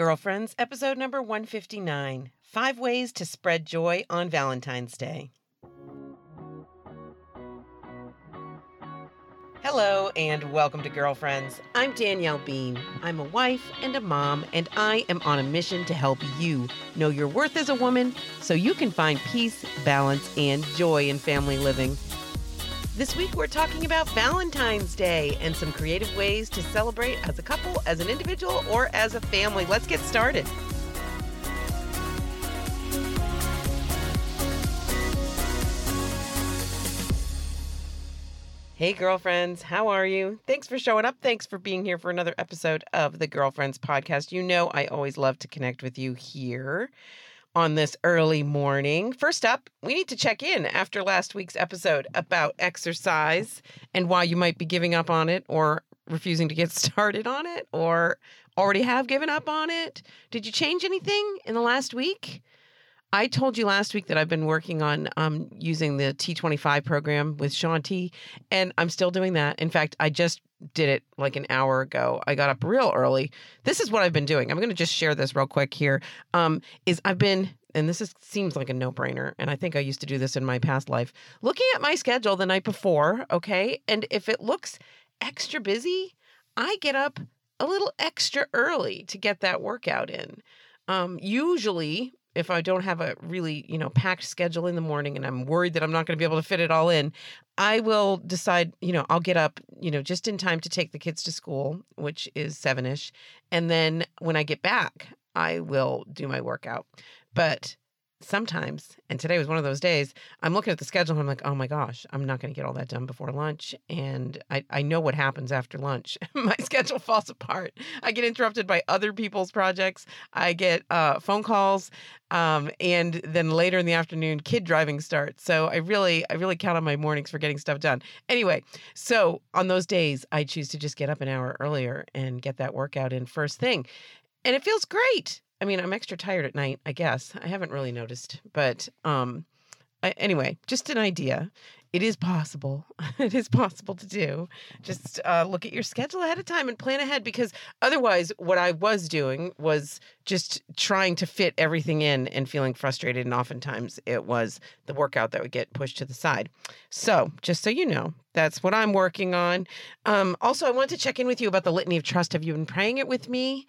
Girlfriends, episode number 159 Five Ways to Spread Joy on Valentine's Day. Hello and welcome to Girlfriends. I'm Danielle Bean. I'm a wife and a mom, and I am on a mission to help you know your worth as a woman so you can find peace, balance, and joy in family living. This week, we're talking about Valentine's Day and some creative ways to celebrate as a couple, as an individual, or as a family. Let's get started. Hey, girlfriends, how are you? Thanks for showing up. Thanks for being here for another episode of the Girlfriends Podcast. You know, I always love to connect with you here on this early morning. First up, we need to check in after last week's episode about exercise and why you might be giving up on it or refusing to get started on it or already have given up on it. Did you change anything in the last week? I told you last week that I've been working on um, using the T25 program with Shaun T, and I'm still doing that. In fact, I just did it like an hour ago. I got up real early. This is what I've been doing. I'm going to just share this real quick here. Um, is I've been and this is, seems like a no-brainer and I think I used to do this in my past life. Looking at my schedule the night before, okay? And if it looks extra busy, I get up a little extra early to get that workout in. Um, usually if I don't have a really, you know, packed schedule in the morning and I'm worried that I'm not going to be able to fit it all in, I will decide, you know, I'll get up, you know, just in time to take the kids to school, which is seven ish. And then when I get back, I will do my workout. But sometimes, and today was one of those days, I'm looking at the schedule and I'm like, oh my gosh, I'm not going to get all that done before lunch. And I, I know what happens after lunch. my schedule falls apart. I get interrupted by other people's projects. I get uh, phone calls. Um, and then later in the afternoon, kid driving starts. So I really, I really count on my mornings for getting stuff done. Anyway, so on those days, I choose to just get up an hour earlier and get that workout in first thing. And it feels great. I mean, I'm extra tired at night, I guess. I haven't really noticed, but um I, anyway, just an idea. It is possible. it is possible to do. Just uh, look at your schedule ahead of time and plan ahead because otherwise, what I was doing was just trying to fit everything in and feeling frustrated. And oftentimes it was the workout that would get pushed to the side. So, just so you know, that's what I'm working on. Um, also, I want to check in with you about the Litany of Trust. Have you been praying it with me?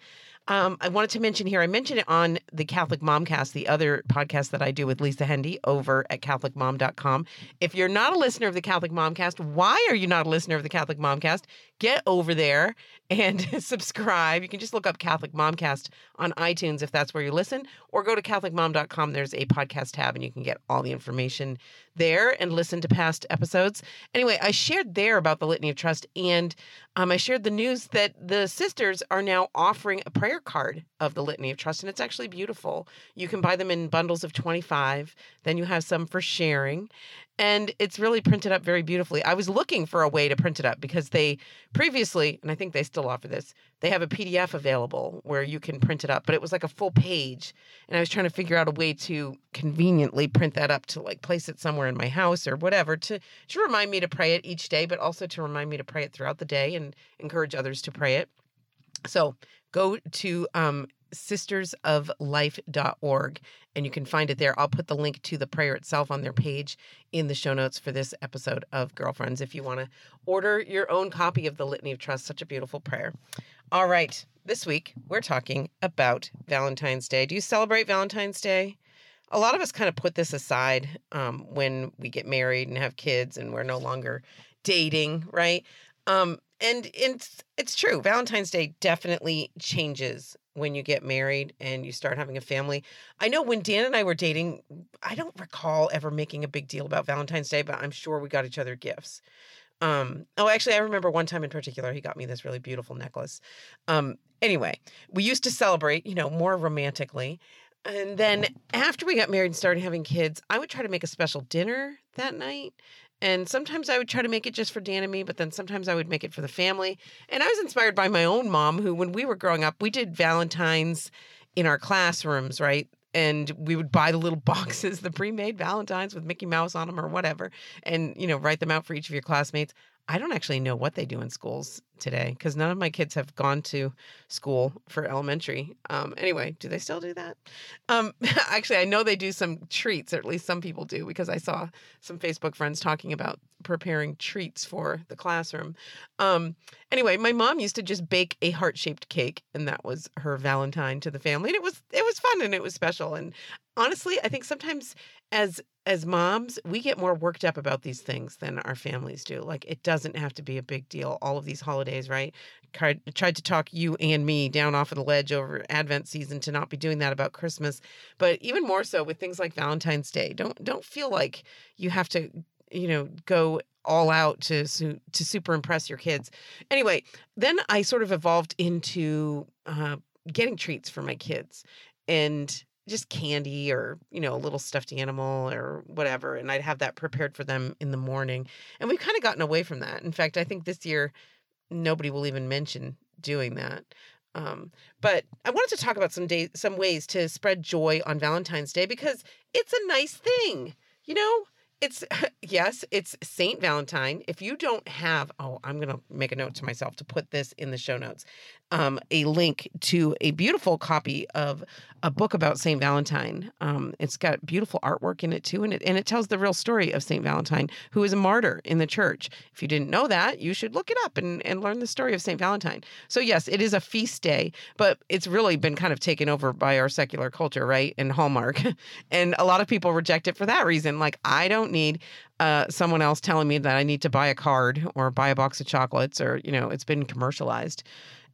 Um, I wanted to mention here, I mentioned it on the Catholic Momcast, the other podcast that I do with Lisa Hendey over at CatholicMom.com. If you're not a listener of the Catholic Momcast, why are you not a listener of the Catholic Momcast? Get over there and subscribe. You can just look up Catholic Momcast on iTunes if that's where you listen, or go to CatholicMom.com. There's a podcast tab and you can get all the information there and listen to past episodes. Anyway, I shared there about the Litany of Trust, and um, I shared the news that the sisters are now offering a prayer card of the Litany of Trust, and it's actually beautiful. You can buy them in bundles of 25, then you have some for sharing and it's really printed up very beautifully. I was looking for a way to print it up because they previously, and I think they still offer this, they have a PDF available where you can print it up, but it was like a full page. And I was trying to figure out a way to conveniently print that up to like place it somewhere in my house or whatever to, to remind me to pray it each day, but also to remind me to pray it throughout the day and encourage others to pray it. So go to um, sistersoflife.org and you can find it there. I'll put the link to the prayer itself on their page in the show notes for this episode of Girlfriends if you want to order your own copy of the Litany of Trust. Such a beautiful prayer. All right, this week we're talking about Valentine's Day. Do you celebrate Valentine's Day? A lot of us kind of put this aside um, when we get married and have kids and we're no longer dating, right? Um, and it's it's true. Valentine's Day definitely changes when you get married and you start having a family. I know when Dan and I were dating, I don't recall ever making a big deal about Valentine's Day, but I'm sure we got each other gifts. Um, oh, actually, I remember one time in particular, he got me this really beautiful necklace. Um, anyway, we used to celebrate, you know, more romantically. And then after we got married and started having kids, I would try to make a special dinner that night. And sometimes I would try to make it just for Dan and me, but then sometimes I would make it for the family. And I was inspired by my own mom, who, when we were growing up, we did Valentine's in our classrooms, right? And we would buy the little boxes, the pre made Valentines with Mickey Mouse on them or whatever, and, you know, write them out for each of your classmates. I don't actually know what they do in schools today because none of my kids have gone to school for elementary. Um, anyway, do they still do that? Um, actually, I know they do some treats, or at least some people do, because I saw some Facebook friends talking about preparing treats for the classroom. Um, anyway, my mom used to just bake a heart shaped cake, and that was her Valentine to the family, and it was it was fun and it was special. And honestly, I think sometimes as as moms, we get more worked up about these things than our families do. Like it doesn't have to be a big deal. All of these right? Tried, tried to talk you and me down off of the ledge over Advent season to not be doing that about Christmas, but even more so with things like Valentine's Day. Don't don't feel like you have to, you know, go all out to to super impress your kids. Anyway, then I sort of evolved into uh, getting treats for my kids, and just candy or you know a little stuffed animal or whatever and i'd have that prepared for them in the morning and we've kind of gotten away from that in fact i think this year nobody will even mention doing that um, but i wanted to talk about some days some ways to spread joy on valentine's day because it's a nice thing you know it's yes, it's Saint Valentine. If you don't have, oh, I'm gonna make a note to myself to put this in the show notes. Um, a link to a beautiful copy of a book about Saint Valentine. Um, it's got beautiful artwork in it too, and it and it tells the real story of Saint Valentine, who is a martyr in the church. If you didn't know that, you should look it up and and learn the story of Saint Valentine. So yes, it is a feast day, but it's really been kind of taken over by our secular culture, right? And Hallmark, and a lot of people reject it for that reason. Like I don't need uh, someone else telling me that I need to buy a card or buy a box of chocolates or, you know, it's been commercialized.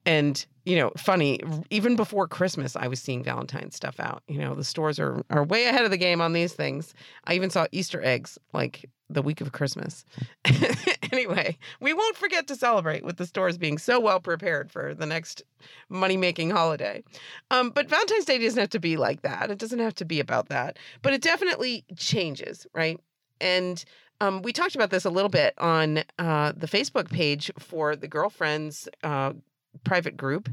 And, you know, funny, even before Christmas, I was seeing Valentine's stuff out. You know, the stores are, are way ahead of the game on these things. I even saw Easter eggs like the week of Christmas. anyway, we won't forget to celebrate with the stores being so well prepared for the next money making holiday. Um, but Valentine's Day doesn't have to be like that. It doesn't have to be about that. But it definitely changes, right? And um, we talked about this a little bit on uh, the Facebook page for the girlfriends uh, private group.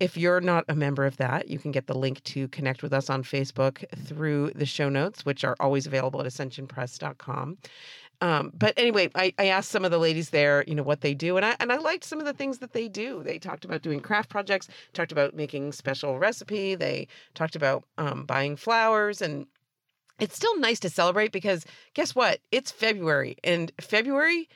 If you're not a member of that, you can get the link to connect with us on Facebook through the show notes, which are always available at ascensionpress.com. Um, but anyway, I, I, asked some of the ladies there, you know, what they do, and I and I liked some of the things that they do. They talked about doing craft projects, talked about making special recipe. They talked about um, buying flowers and it's still nice to celebrate because guess what? It's February and February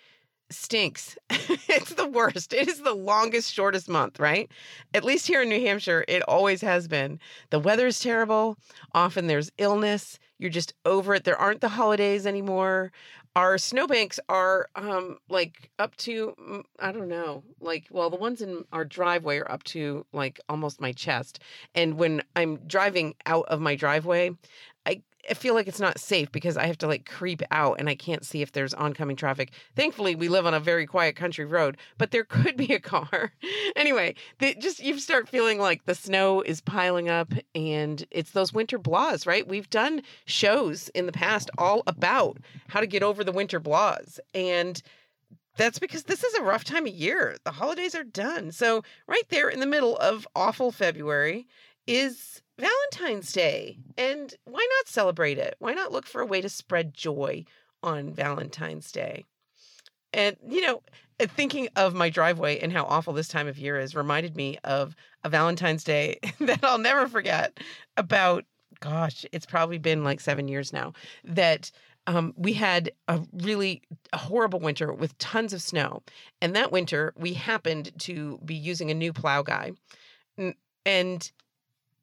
stinks. it's the worst. It is the longest, shortest month, right? At least here in New Hampshire, it always has been. The weather is terrible. Often there's illness. You're just over it. There aren't the holidays anymore. Our snowbanks are um like up to mm, I don't know, like well the ones in our driveway are up to like almost my chest. And when I'm driving out of my driveway, I feel like it's not safe because I have to like creep out and I can't see if there's oncoming traffic. Thankfully, we live on a very quiet country road, but there could be a car. anyway, the, just you start feeling like the snow is piling up and it's those winter blahs, right? We've done shows in the past all about how to get over the winter blahs and that's because this is a rough time of year. The holidays are done. So, right there in the middle of awful February is Valentine's Day. And why not celebrate it? Why not look for a way to spread joy on Valentine's Day? And, you know, uh, thinking of my driveway and how awful this time of year is reminded me of a Valentine's Day that I'll never forget about, gosh, it's probably been like seven years now, that um, we had a really horrible winter with tons of snow. And that winter, we happened to be using a new plow guy. And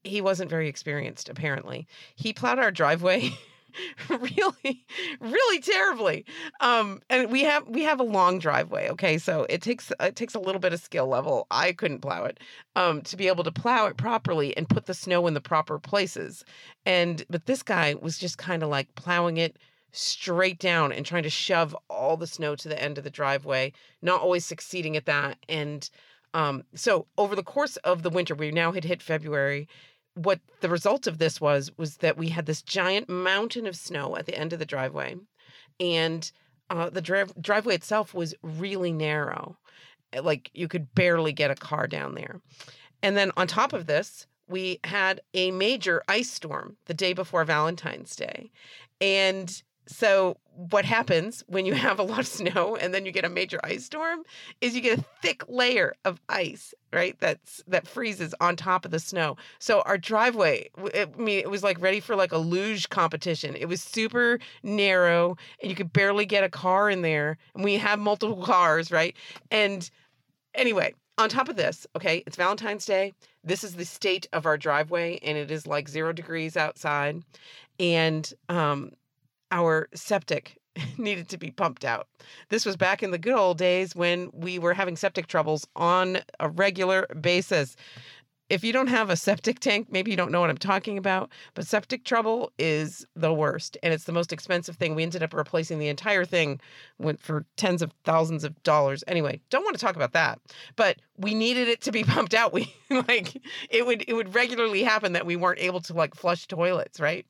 he wasn't very experienced apparently. He plowed our driveway really really terribly. Um and we have we have a long driveway okay? So it takes it takes a little bit of skill level. I couldn't plow it um to be able to plow it properly and put the snow in the proper places. And but this guy was just kind of like plowing it straight down and trying to shove all the snow to the end of the driveway not always succeeding at that. And um, so over the course of the winter, we now had hit February. What the result of this was was that we had this giant mountain of snow at the end of the driveway, and uh, the dri- driveway itself was really narrow, eh, like you could barely get a car down there. And then on top of this, we had a major ice storm the day before Valentine's Day, and so what happens when you have a lot of snow and then you get a major ice storm is you get a thick layer of ice, right? That's that freezes on top of the snow. So our driveway, it, I mean, it was like ready for like a luge competition. It was super narrow and you could barely get a car in there. And we have multiple cars, right? And anyway, on top of this, okay, it's Valentine's Day. This is the state of our driveway, and it is like zero degrees outside. And um, our septic needed to be pumped out. This was back in the good old days when we were having septic troubles on a regular basis if you don't have a septic tank, maybe you don't know what I'm talking about, but septic trouble is the worst and it's the most expensive thing. We ended up replacing the entire thing for tens of thousands of dollars. Anyway, don't want to talk about that. But we needed it to be pumped out. We like it would it would regularly happen that we weren't able to like flush toilets, right?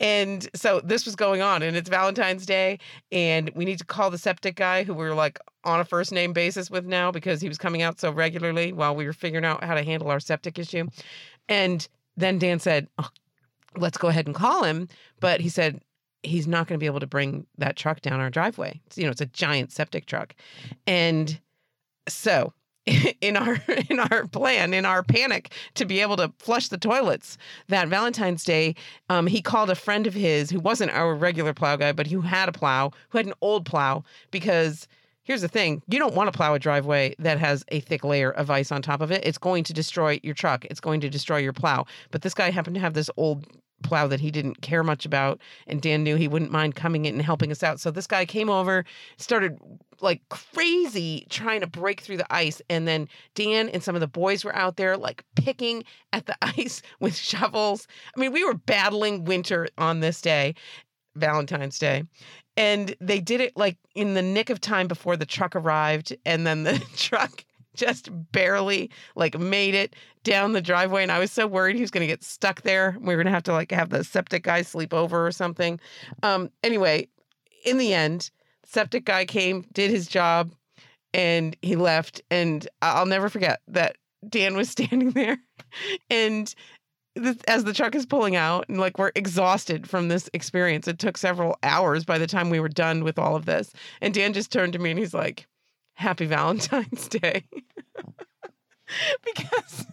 And so this was going on and it's Valentine's Day and we need to call the septic guy who we're like on a first name basis with now because he was coming out so regularly while we were figuring out how to handle our septic issue. And then Dan said, oh, let's go ahead and call him. But he said, he's not going to be able to bring that truck down our driveway. It's, you know, it's a giant septic truck. And so in our in our plan in our panic to be able to flush the toilets that valentine's day um, he called a friend of his who wasn't our regular plow guy but who had a plow who had an old plow because Here's the thing you don't want to plow a driveway that has a thick layer of ice on top of it. It's going to destroy your truck, it's going to destroy your plow. But this guy happened to have this old plow that he didn't care much about and Dan knew he wouldn't mind coming in and helping us out. So this guy came over, started like crazy trying to break through the ice and then Dan and some of the boys were out there like picking at the ice with shovels. I mean, we were battling winter on this day, Valentine's Day and they did it like in the nick of time before the truck arrived and then the truck just barely like made it down the driveway and i was so worried he was going to get stuck there. We were going to have to like have the septic guy sleep over or something. Um anyway in the end septic guy came did his job and he left and i'll never forget that dan was standing there and as the truck is pulling out and like we're exhausted from this experience. It took several hours by the time we were done with all of this and dan just turned to me and he's like happy valentine's day because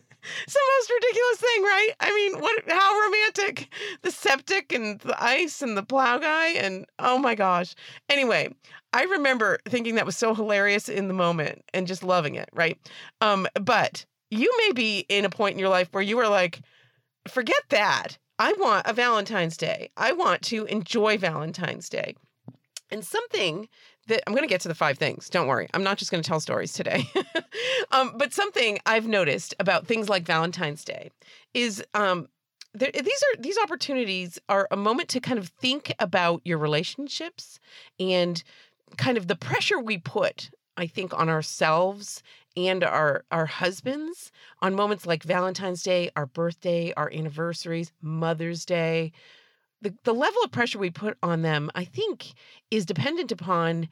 it's the most ridiculous thing right i mean what how romantic the septic and the ice and the plow guy and oh my gosh anyway i remember thinking that was so hilarious in the moment and just loving it right um but you may be in a point in your life where you are like forget that. I want a Valentine's Day. I want to enjoy Valentine's Day. And something that I'm going to get to the five things. Don't worry. I'm not just going to tell stories today. um, but something I've noticed about things like Valentine's Day is um, there, these are these opportunities are a moment to kind of think about your relationships and kind of the pressure we put I think on ourselves and our our husbands on moments like Valentine's Day, our birthday, our anniversaries, Mother's Day. The the level of pressure we put on them, I think, is dependent upon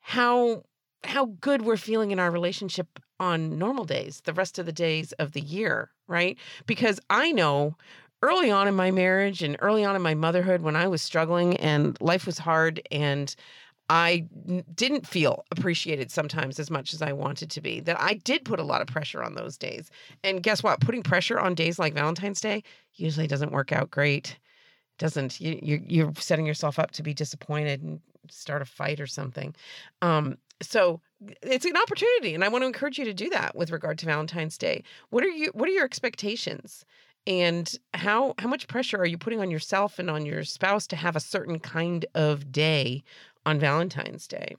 how how good we're feeling in our relationship on normal days, the rest of the days of the year, right? Because I know early on in my marriage and early on in my motherhood when I was struggling and life was hard and I didn't feel appreciated sometimes as much as I wanted to be. That I did put a lot of pressure on those days. And guess what? Putting pressure on days like Valentine's Day usually doesn't work out great. Doesn't you, you you're setting yourself up to be disappointed and start a fight or something. Um, so it's an opportunity, and I want to encourage you to do that with regard to Valentine's Day. What are you? What are your expectations? and how how much pressure are you putting on yourself and on your spouse to have a certain kind of day on Valentine's Day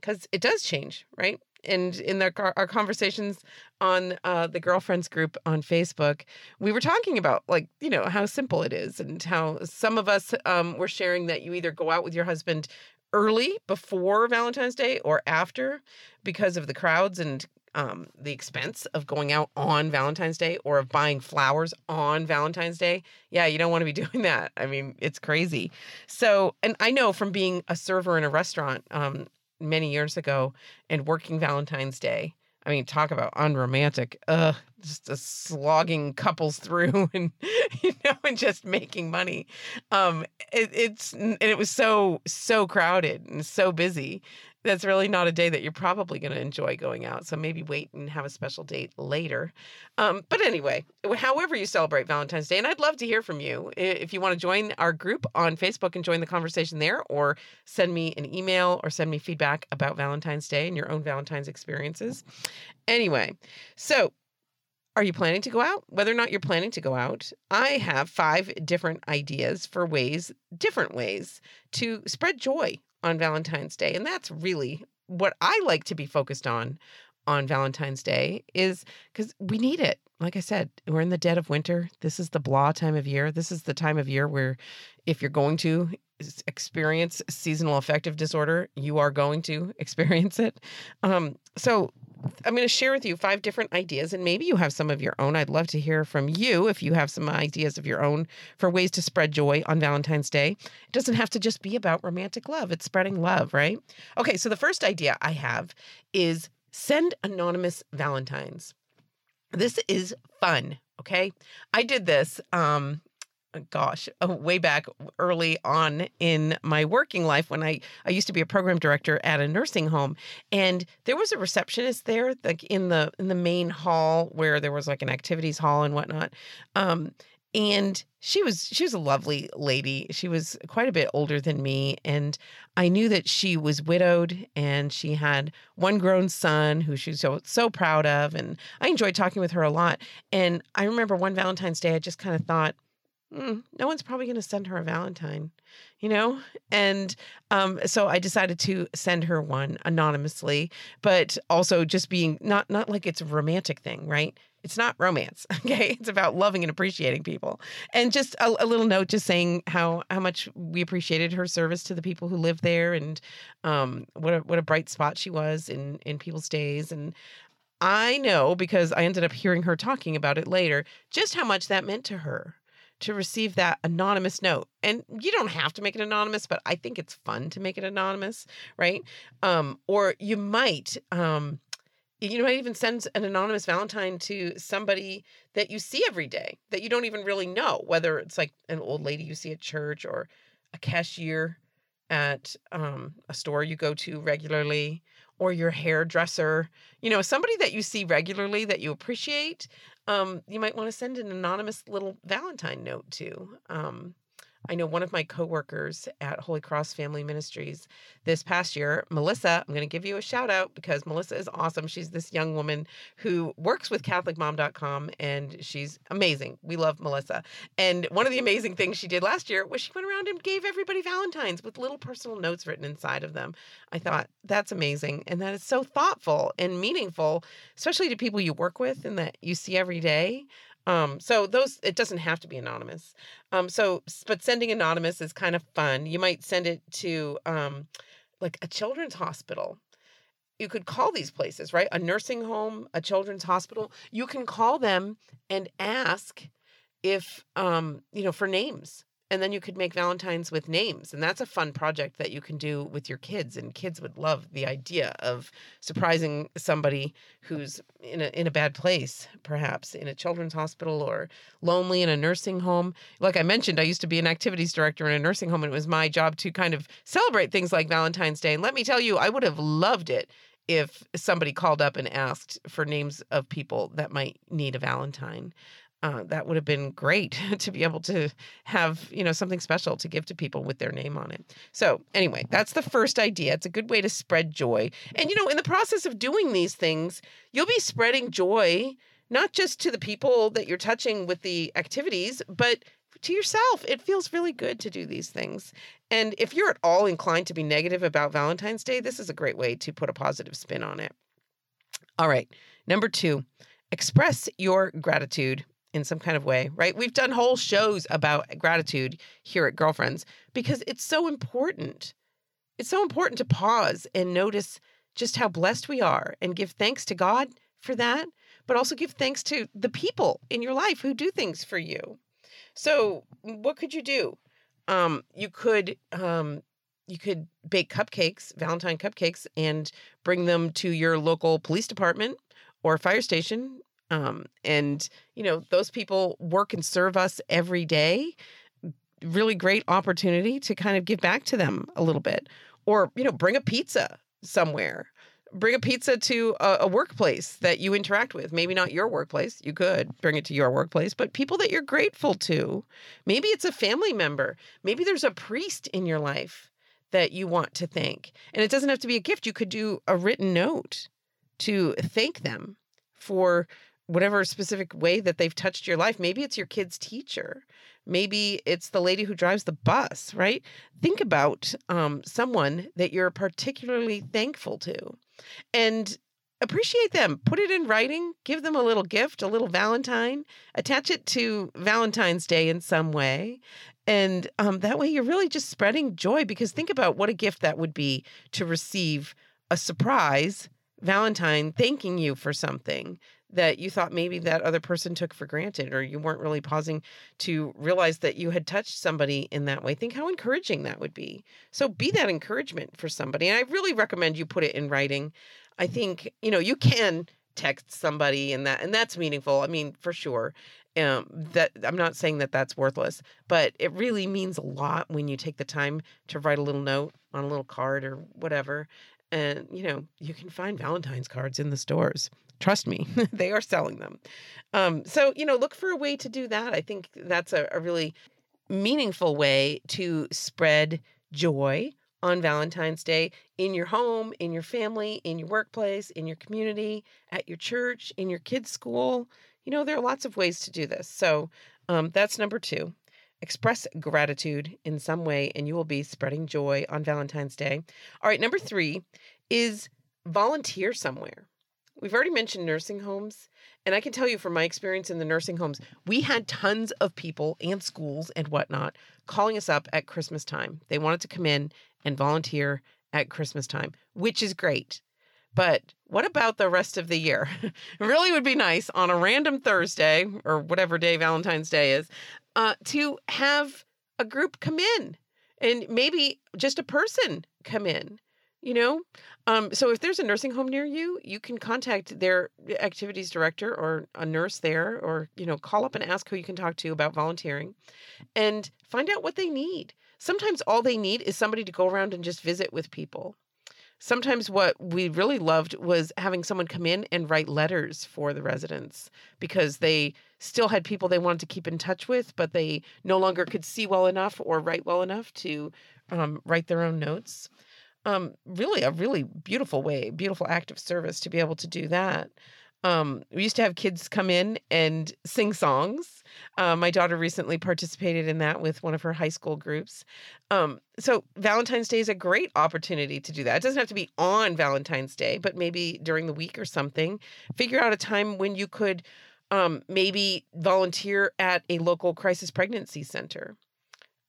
because it does change, right? And in our conversations on uh, the girlfriends group on Facebook, we were talking about like you know how simple it is, and how some of us um, were sharing that you either go out with your husband early before Valentine's Day or after because of the crowds and um, the expense of going out on Valentine's Day or of buying flowers on Valentine's Day. Yeah, you don't want to be doing that. I mean, it's crazy. So, and I know from being a server in a restaurant um, many years ago and working Valentine's Day, I mean, talk about unromantic. Ugh, just a slogging couples through and you know and just making money. Um, it, it's and it was so so crowded and so busy that's really not a day that you're probably going to enjoy going out. So maybe wait and have a special date later. Um, but anyway, however you celebrate Valentine's Day, and I'd love to hear from you if you want to join our group on Facebook and join the conversation there, or send me an email or send me feedback about Valentine's Day and your own Valentine's experiences. Anyway, so are you planning to go out? Whether or not you're planning to go out, I have five different ideas for ways, different ways to spread joy on Valentine's Day. And that's really what I like to be focused on on Valentine's Day is because we need it. Like I said, we're in the dead of winter. This is the blah time of year. This is the time of year where if you're going to experience seasonal affective disorder, you are going to experience it. Um, so I'm going to share with you five different ideas, and maybe you have some of your own. I'd love to hear from you if you have some ideas of your own for ways to spread joy on Valentine's Day. It doesn't have to just be about romantic love, it's spreading love, right? Okay, so the first idea I have is send anonymous Valentines. This is fun, okay? I did this um, gosh, uh, way back early on in my working life when I, I used to be a program director at a nursing home and there was a receptionist there like in the in the main hall where there was like an activities hall and whatnot. Um, and she was she was a lovely lady she was quite a bit older than me and i knew that she was widowed and she had one grown son who she was so, so proud of and i enjoyed talking with her a lot and i remember one valentine's day i just kind of thought mm, no one's probably going to send her a Valentine, you know? And um, so I decided to send her one anonymously, but also just being not not like it's a romantic thing, right? It's not romance, okay? It's about loving and appreciating people. And just a, a, little note just saying how how much we appreciated her service to the people who live there and um, what a, what a bright spot she was in in people's days and I know because I ended up hearing her talking about it later, just how much that meant to her to receive that anonymous note. And you don't have to make it anonymous, but I think it's fun to make it anonymous, right? Um, or you might um, you might even send an anonymous valentine to somebody that you see every day that you don't even really know whether it's like an old lady you see at church or a cashier at um, a store you go to regularly or your hairdresser you know somebody that you see regularly that you appreciate um, you might want to send an anonymous little Valentine note to. Um, I know one of my coworkers at Holy Cross Family Ministries this past year, Melissa. I'm going to give you a shout out because Melissa is awesome. She's this young woman who works with CatholicMom.com and she's amazing. We love Melissa. And one of the amazing things she did last year was she went around and gave everybody Valentines with little personal notes written inside of them. I thought that's amazing. And that is so thoughtful and meaningful, especially to people you work with and that you see every day. Um, so those it doesn't have to be anonymous. Um, so but sending anonymous is kind of fun. You might send it to um, like a children's hospital. You could call these places, right? A nursing home, a children's hospital. You can call them and ask if um, you know, for names and then you could make valentines with names and that's a fun project that you can do with your kids and kids would love the idea of surprising somebody who's in a in a bad place perhaps in a children's hospital or lonely in a nursing home. Like i mentioned i used to be an activities director in a nursing home and it was my job to kind of celebrate things like valentine's day. And let me tell you i would have loved it if somebody called up and asked for names of people that might need a valentine uh, that would have been great to be able to have you know something special to give to people with their name on it. So anyway that's the first idea. It's a good way to spread joy. And you know in the process of doing these things you'll be spreading joy not just to the people that you're touching with the activities but to yourself. It feels really good to do these things. And if you're at all inclined to be negative about valentine's day this is a great way to put a positive spin on it. All right. Number two express your gratitude in some kind of way, right? We've done whole shows about gratitude here at Girlfriends because it's so important. It's so important to pause and notice just how blessed we are and give thanks to God for that, but also give thanks to the people in your life who do things for you. So, what could you do? Um, you could um, you could bake cupcakes, Valentine cupcakes, and bring them to your local police department or fire station. Um, and, you know, those people work and serve us every day. Really great opportunity to kind of give back to them a little bit. Or, you know, bring a pizza somewhere bring a pizza to a, a, workplace that you interact with. Maybe not your workplace. You could bring it to your workplace, but people that you're grateful to. Maybe it's a family member. Maybe there's a priest in your life that you want to thank. And it doesn't have to be a gift. You could do a written note to thank them for whatever specific way that they've touched your life. Maybe it's your kid's teacher. Maybe it's the lady who drives the bus, right? Think about um, someone that you're particularly thankful to and appreciate them. Put it in writing, give them a little gift, a little Valentine, attach it to Valentine's Day in some way. And um, that way you're really just spreading joy because think about what a gift that would be to receive a surprise Valentine thanking you for something that you thought maybe that other person took for granted or you weren't really pausing to realize that you had touched somebody in that way. Think how encouraging that would be. So be that encouragement for somebody. And I really recommend you put it in writing. I think, you know, you can text somebody and that and that's meaningful. I mean, for sure. Um, that I'm not saying that that's worthless, but it really means a lot when you take the time to write a little note on a little card or whatever. And you know, you can find Valentine's cards in the stores. Trust me, they are selling them. Um, so, you know, look for a way to do that. I think that's a, a really meaningful way to spread joy on Valentine's Day in your home, in your family, in your workplace, in your community, at your church, in your kids' school. You know, there are lots of ways to do this. So um, that's number two. Express gratitude in some way, and you will be spreading joy on Valentine's Day. All right, number three is volunteer somewhere. We've already mentioned nursing homes. And I can tell you from my experience in the nursing homes, we had tons of people and schools and whatnot calling us up at Christmas time. They wanted to come in and volunteer at Christmas time, which is great. But what about the rest of the year? it really would be nice on a random Thursday or whatever day Valentine's Day is uh, to have a group come in and maybe just a person come in you know? Um, so if there's a nursing home near you you can contact their activities director or a nurse there or you know call up and ask who you can talk to about volunteering and find out what they need. Sometimes all they need is somebody to go around and just visit with people. Sometimes what we really loved was having someone come in and write letters for the residents because they still had people they wanted to keep in touch with but they no longer could see well enough or write well enough to um, write their own notes um, really a really beautiful way, beautiful act of service to be able to do that. Um, we used to have kids come in and sing songs. Uh, my daughter recently participated in that with one of her high school groups. Um, so Valentine's Day is a great opportunity to do that. It doesn't have to be on Valentine's Day, but maybe during the week or something. Figure out a time when you could um, maybe volunteer at a local crisis pregnancy center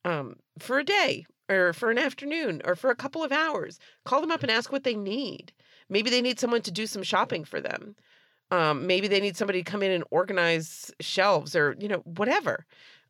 um, for a day or for an afternoon or for a couple of hours. Call them up and ask what they need. Maybe they need someone to do some shopping for them. Um, maybe they need somebody to come in and organize shelves or, you know, whatever.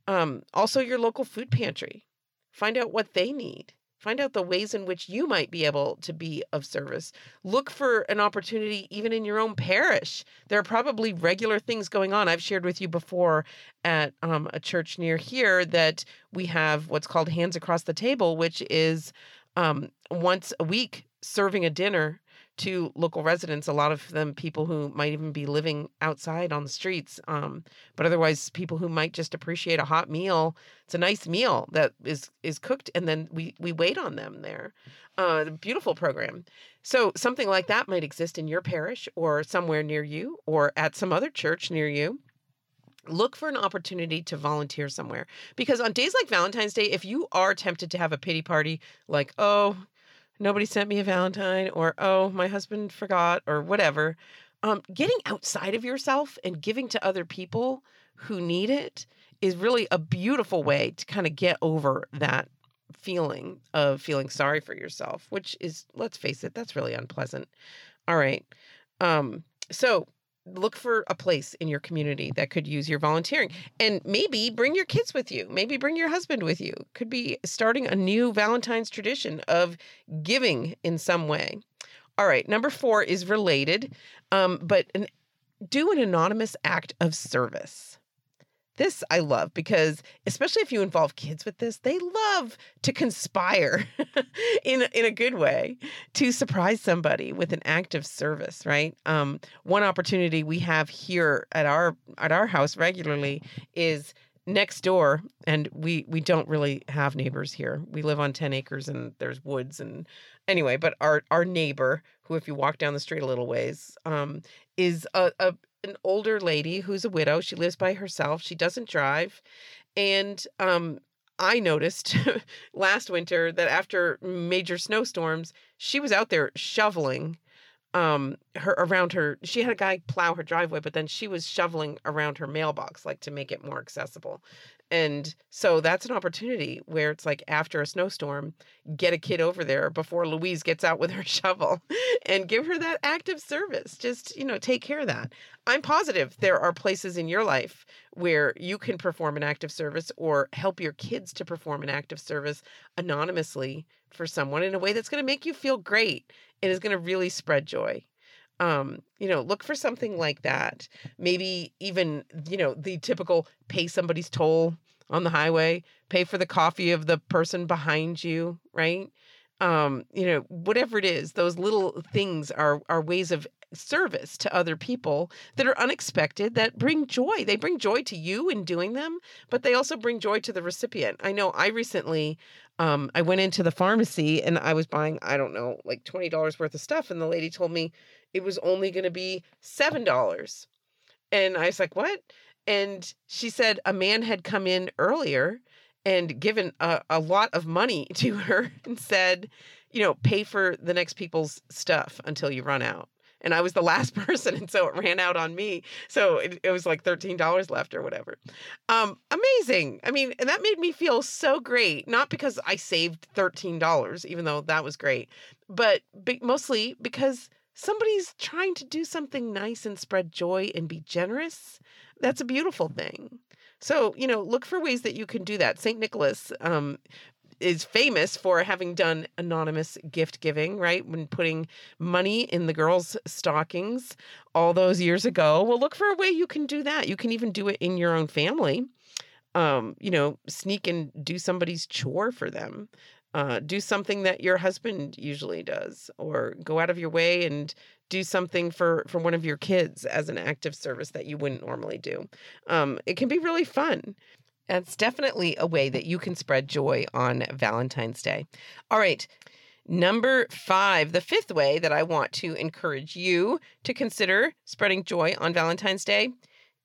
Um, also, your local food pantry. Find out what they need. Find out the ways in which you might be able to be of service. Look for an opportunity even in your own parish. There are probably regular things going on. I've shared with you before at um, a church near here that we have what's called Hands Across the Table, which is um, once a week serving a dinner to local residents, a lot of them people who might even be living outside on the streets, um, but otherwise people who might just appreciate a hot meal. It's a nice meal that is is cooked, and then we we wait on them there. Uh, beautiful program. So something like that might exist in your parish or somewhere near you, or at some other church near you look for an opportunity to volunteer somewhere because on days like valentine's day if you are tempted to have a pity party like oh nobody sent me a Valentine, or oh, my husband forgot, or whatever. Um, getting outside of yourself and giving to other people who need it is really a beautiful way to kind of get over that feeling of feeling sorry for yourself, which is, let's face it, that's really unpleasant. All right. Um, so look for a place in your community that could use your volunteering and maybe bring your kids with you maybe bring your husband with you could be starting a new valentine's tradition of giving in some way all right number four is related um, but an do an anonymous act of service. This I love because, especially if you involve kids with this, they love to conspire in, in a good way to surprise somebody with an act of service, right? Um, one opportunity we have here at our at our house regularly is next door and we we don't really have neighbors here we live on 10 acres and there's woods and anyway but our our neighbor who if you walk down the street a little ways um is a, a an older lady who's a widow she lives by herself she doesn't drive and um I noticed last winter that after major snowstorms she was out there shoveling um her around her she had a guy plow her driveway but then she was shoveling around her mailbox like to make it more accessible and so that's an opportunity where it's like after a snowstorm get a mm. kid over there before louise gets out with her shovel and give her that active service. Just you know take care of that. I'm positive there are places in your life where you can perform an active service or help your kids to perform an active service anonymously for someone in a way that's going to make you feel great and is going to really spread joy um you know look for something like that. Maybe even you know the typical pay somebody's toll on the highway pay for the coffee of the person behind you right? Um you know whatever it is those little things are are ways of service to other people that are unexpected that bring joy. They bring joy to you in doing them but they also bring joy to the recipient. I know i recently um, I went into the pharmacy and I was buying, I don't know, like $20 worth of stuff. And the lady told me it was only going to be $7. And I was like, what? And she said a man had come in earlier and given a, a lot of money to her and said, you know, pay for the next people's stuff until you run out and I was the last person, and so it ran out on me. So it, it was like thirteen dollars left or whatever. Um, amazing. I mean, and that made me feel so great. Not because I saved thirteen dollars, even though that was great, but be- mostly because somebody's trying to do something nice and spread joy and be generous. That's a beautiful thing. So, you know, look for ways that you can do that. St. Nicholas um, is famous for having done anonymous gift giving, right? When putting money in the girls' stockings all those years ago. Well, look for a way you can do that. You can even do it in your own family. Um, you know, sneak and do somebody's chore for them. Uh, do something that your husband usually does, or go out of your way and do something for for one of your kids as an active service that you wouldn't normally do. Um, it can be really fun. That's definitely a way that you can spread joy on Valentine's Day. All right. Number five, the fifth way that I want to encourage you to consider spreading joy on Valentine's Day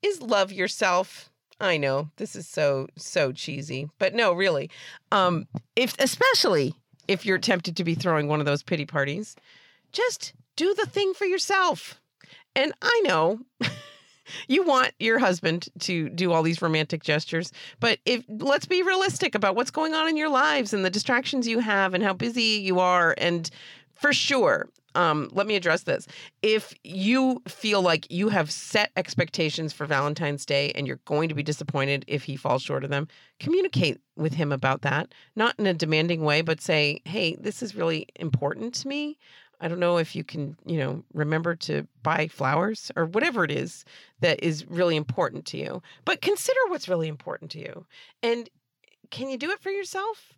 is love yourself. I know this is so so cheesy, but no, really. Um, if especially if you're tempted to be throwing one of those pity parties, just do the thing for yourself. And I know you want your husband to do all these romantic gestures, but if let's be realistic about what's going on in your lives and the distractions you have and how busy you are and for sure um, let me address this. If you feel like you have set expectations for Valentine's Day and you're going to be disappointed if he falls short of them, communicate with him about that. Not in a demanding way, but say, hey, this is really important to me. I don't know if you can, you know, remember to buy flowers or whatever it is that is really important to you. But consider what's really important to you. And can you do it for yourself?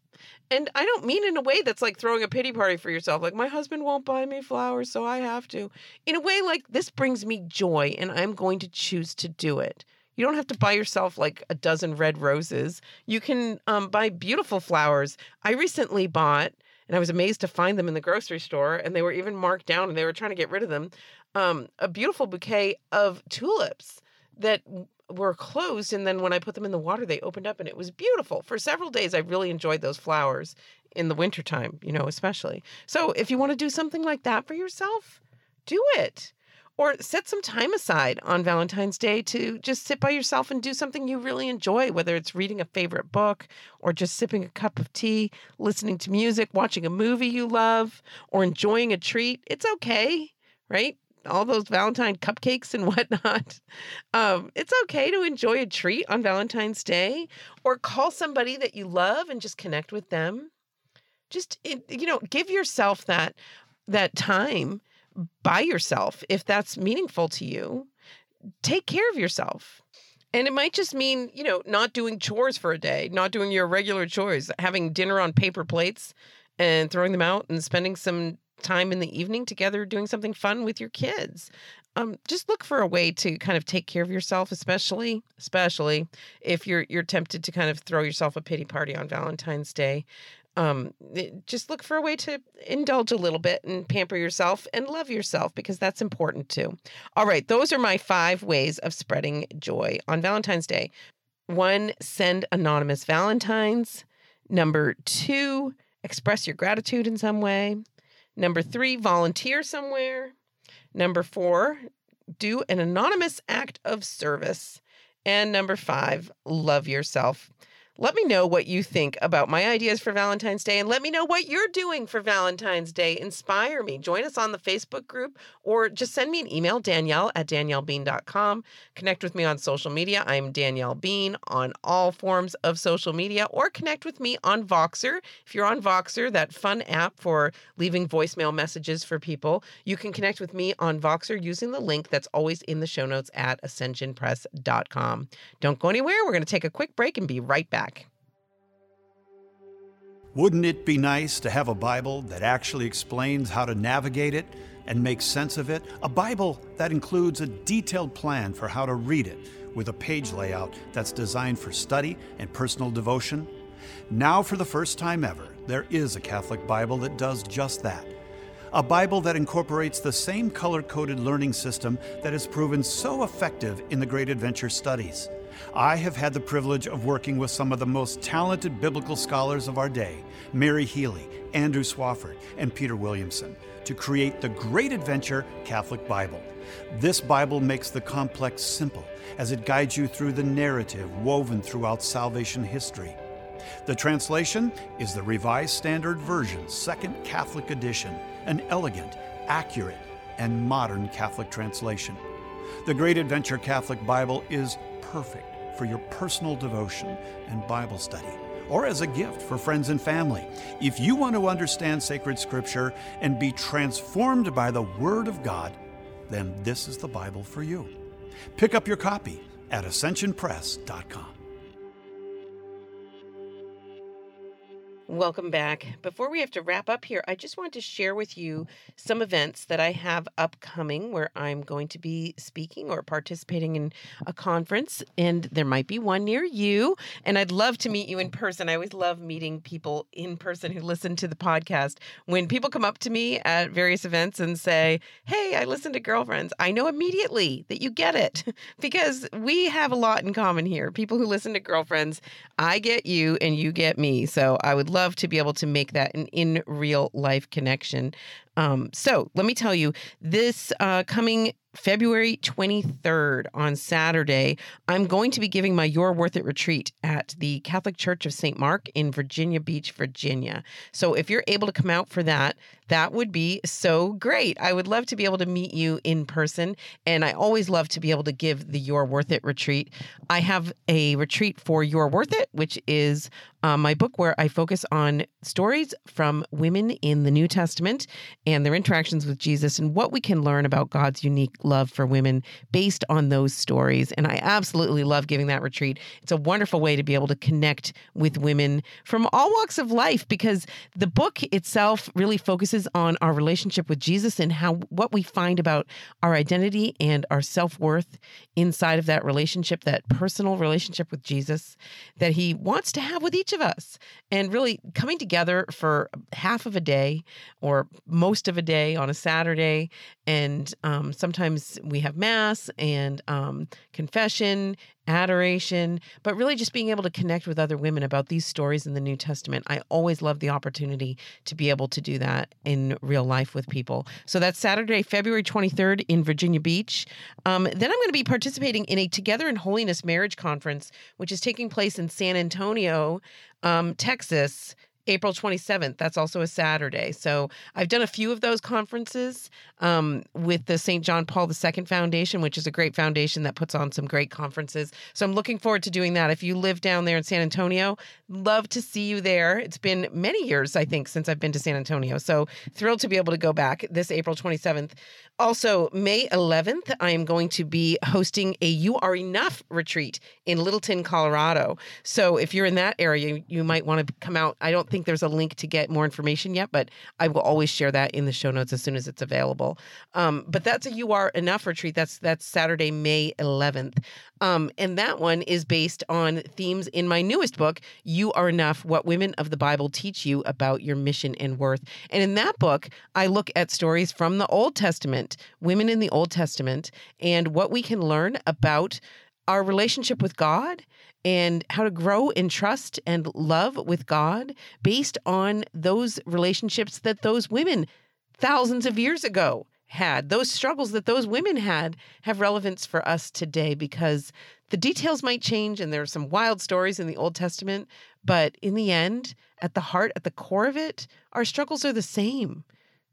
And I don't mean in a way that's like throwing a pity party for yourself, like my husband won't buy me flowers, so I have to. In a way like this brings me joy and I'm going to choose to do it. You don't have to buy yourself like a dozen red roses. You can um, buy beautiful flowers. I recently bought and I was amazed to find them in the grocery store, and they were even marked down, and they were trying to get rid of them. Um, a beautiful bouquet of tulips that were closed, and then when I put them in the water, they opened up, and it was beautiful. For several days, I really enjoyed those flowers in the wintertime, you know, especially. So if you want to do something like that for yourself, do it or set some time aside on Valentine's Day to just sit by yourself and do something you really enjoy, whether it's reading a favorite book or just sipping a cup of tea, listening to music, watching a movie you love, or enjoying a treat. It's okay, right? All those Valentine cupcakes and whatnot. Um, it's okay to enjoy a treat on Valentine's Day or call somebody that you love and just connect with them. Just, you know, give yourself that that time by yourself if that's meaningful to you. take care of yourself. And it might just mean, you know, not doing chores for a day, not doing your regular chores, having dinner on paper plates and throwing them out and spending some time in the evening together doing something fun with your kids. Um, just look for a way to kind of take care of yourself, especially especially if you're you're tempted to kind of throw yourself a pity party on Valentine's Day. Um, just look for a way to indulge a little bit and pamper yourself and love yourself because that's important too. All right, those are my five ways of spreading joy on Valentine's Day. One, send anonymous Valentines. Number two, express your gratitude in some way. Number three, volunteer somewhere. Number four, do an anonymous act of service. And number five, love yourself. Let me know what you think about my ideas for Valentine's Day and let me know what you're doing for Valentine's Day. Inspire me. Join us on the Facebook group or just send me an email, Danielle at daniellebean.com. Connect with me on social media. I'm Danielle Bean on all forms of social media or connect with me on Voxer. If you're on Voxer, that fun app for leaving voicemail messages for people, you can connect with me on Voxer using the link that's always in the show notes at ascensionpress.com. Don't go anywhere. We're going to take a quick break and be right back. Wouldn't it be nice to have a Bible that actually explains how to navigate it and make sense of it? A Bible that includes a detailed plan for how to read it with a page layout that's designed for study and personal devotion? Now, for the first time ever, there is a Catholic Bible that does just that. A Bible that incorporates the same color coded learning system that has proven so effective in the Great Adventure studies. I have had the privilege of working with some of the most talented biblical scholars of our day Mary Healy, Andrew Swafford, and Peter Williamson to create the Great Adventure Catholic Bible. This Bible makes the complex simple as it guides you through the narrative woven throughout salvation history. The translation is the Revised Standard Version, Second Catholic Edition, an elegant, accurate, and modern Catholic translation. The Great Adventure Catholic Bible is perfect for your personal devotion and Bible study, or as a gift for friends and family. If you want to understand sacred scripture and be transformed by the Word of God, then this is the Bible for you. Pick up your copy at ascensionpress.com. Welcome back. Before we have to wrap up here, I just want to share with you some events that I have upcoming where I'm going to be speaking or participating in a conference, and there might be one near you. And I'd love to meet you in person. I always love meeting people in person who listen to the podcast. When people come up to me at various events and say, Hey, I listen to Girlfriends, I know immediately that you get it because we have a lot in common here. People who listen to Girlfriends, I get you and you get me. So I would love to be able to make that an in real life connection. Um, so let me tell you, this uh, coming February 23rd on Saturday, I'm going to be giving my You're Worth It retreat at the Catholic Church of St. Mark in Virginia Beach, Virginia. So if you're able to come out for that, that would be so great. I would love to be able to meet you in person. And I always love to be able to give the You're Worth It retreat. I have a retreat for You're Worth It, which is uh, my book where I focus on stories from women in the New Testament and their interactions with Jesus and what we can learn about God's unique love for women based on those stories. And I absolutely love giving that retreat. It's a wonderful way to be able to connect with women from all walks of life because the book itself really focuses on our relationship with Jesus and how what we find about our identity and our self-worth inside of that relationship, that personal relationship with Jesus that he wants to have with each of us. And really coming together for half of a day or most of a day on a Saturday. And um, sometimes we have Mass and um, confession, adoration, but really just being able to connect with other women about these stories in the New Testament. I always love the opportunity to be able to do that in real life with people. So that's Saturday, February 23rd in Virginia Beach. Um, then I'm going to be participating in a Together in Holiness marriage conference, which is taking place in San Antonio, um, Texas April 27th. That's also a Saturday. So I've done a few of those conferences um, with the St. John Paul II Foundation, which is a great foundation that puts on some great conferences. So I'm looking forward to doing that. If you live down there in San Antonio, love to see you there. It's been many years, I think, since I've been to San Antonio. So thrilled to be able to go back this April 27th. Also, May 11th, I am going to be hosting a You Are Enough retreat in Littleton, Colorado. So if you're in that area, you might want to come out. I don't think there's a link to get more information yet, but I will always share that in the show notes as soon as it's available. Um, but that's a You Are Enough retreat. That's that's Saturday, May 11th. Um, and that one is based on themes in my newest book, You Are Enough What Women of the Bible Teach You About Your Mission and Worth. And in that book, I look at stories from the Old Testament, women in the Old Testament, and what we can learn about our relationship with God and how to grow in trust and love with God based on those relationships that those women thousands of years ago had. Those struggles that those women had have relevance for us today because the details might change and there are some wild stories in the Old Testament, but in the end, at the heart, at the core of it, our struggles are the same.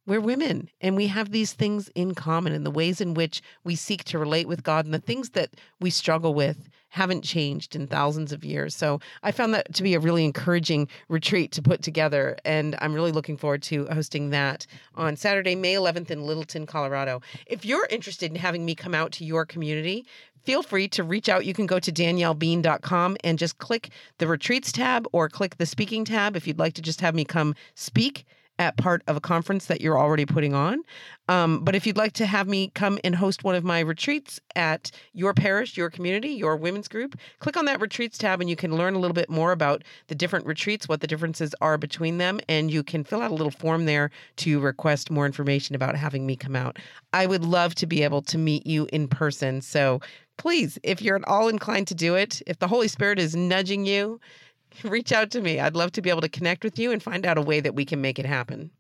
We're women and we have these things in common and the ways in which we seek to relate with God and the things that we struggle with haven't changed in thousands of years. So I found that to be a really encouraging retreat to put together. And I'm really looking forward to hosting that on Saturday, May 11th in Littleton, Colorado. If you're interested in having me come out to your community, feel free to reach out. You can go to daniellebean.com and just click the retreats tab or click the speaking tab if you'd like to just have me come speak at part of a conference that you're already putting on. Um, but if you'd like to have me come and host one of my retreats at your parish, your community, your women's group, click on that retreats tab and you can learn a little bit more about the different retreats, what the differences are between them. And you can fill out a little form there to request more information about having me come out. I would love to be able to meet you in person. So please, if you're at all inclined to do it, if the Holy Spirit is nudging you, reach out to me. I'd love to be able to connect with you and find out a way that we can make it happen.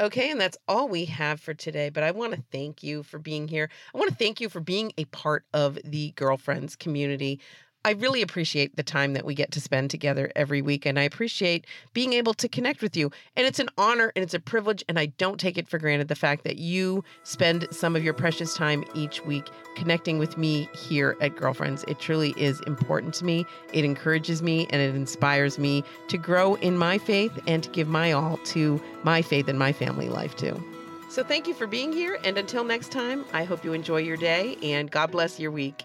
Okay, and that's all we have for today. But I want to thank you for being here. I want to thank you for being a part of the Girlfriends community. I really appreciate the time that we get to spend together every week, and I appreciate being able to connect with you. And it's an honor and it's a privilege, and I don't take it for granted the fact that you spend some of your precious time each week connecting with me here at Girlfriends. It truly is important to me. It encourages me and it inspires me to grow in my faith and to give my all to my faith and my family life too. So, thank you for being here. And until next time, I hope you enjoy your day and God bless your week.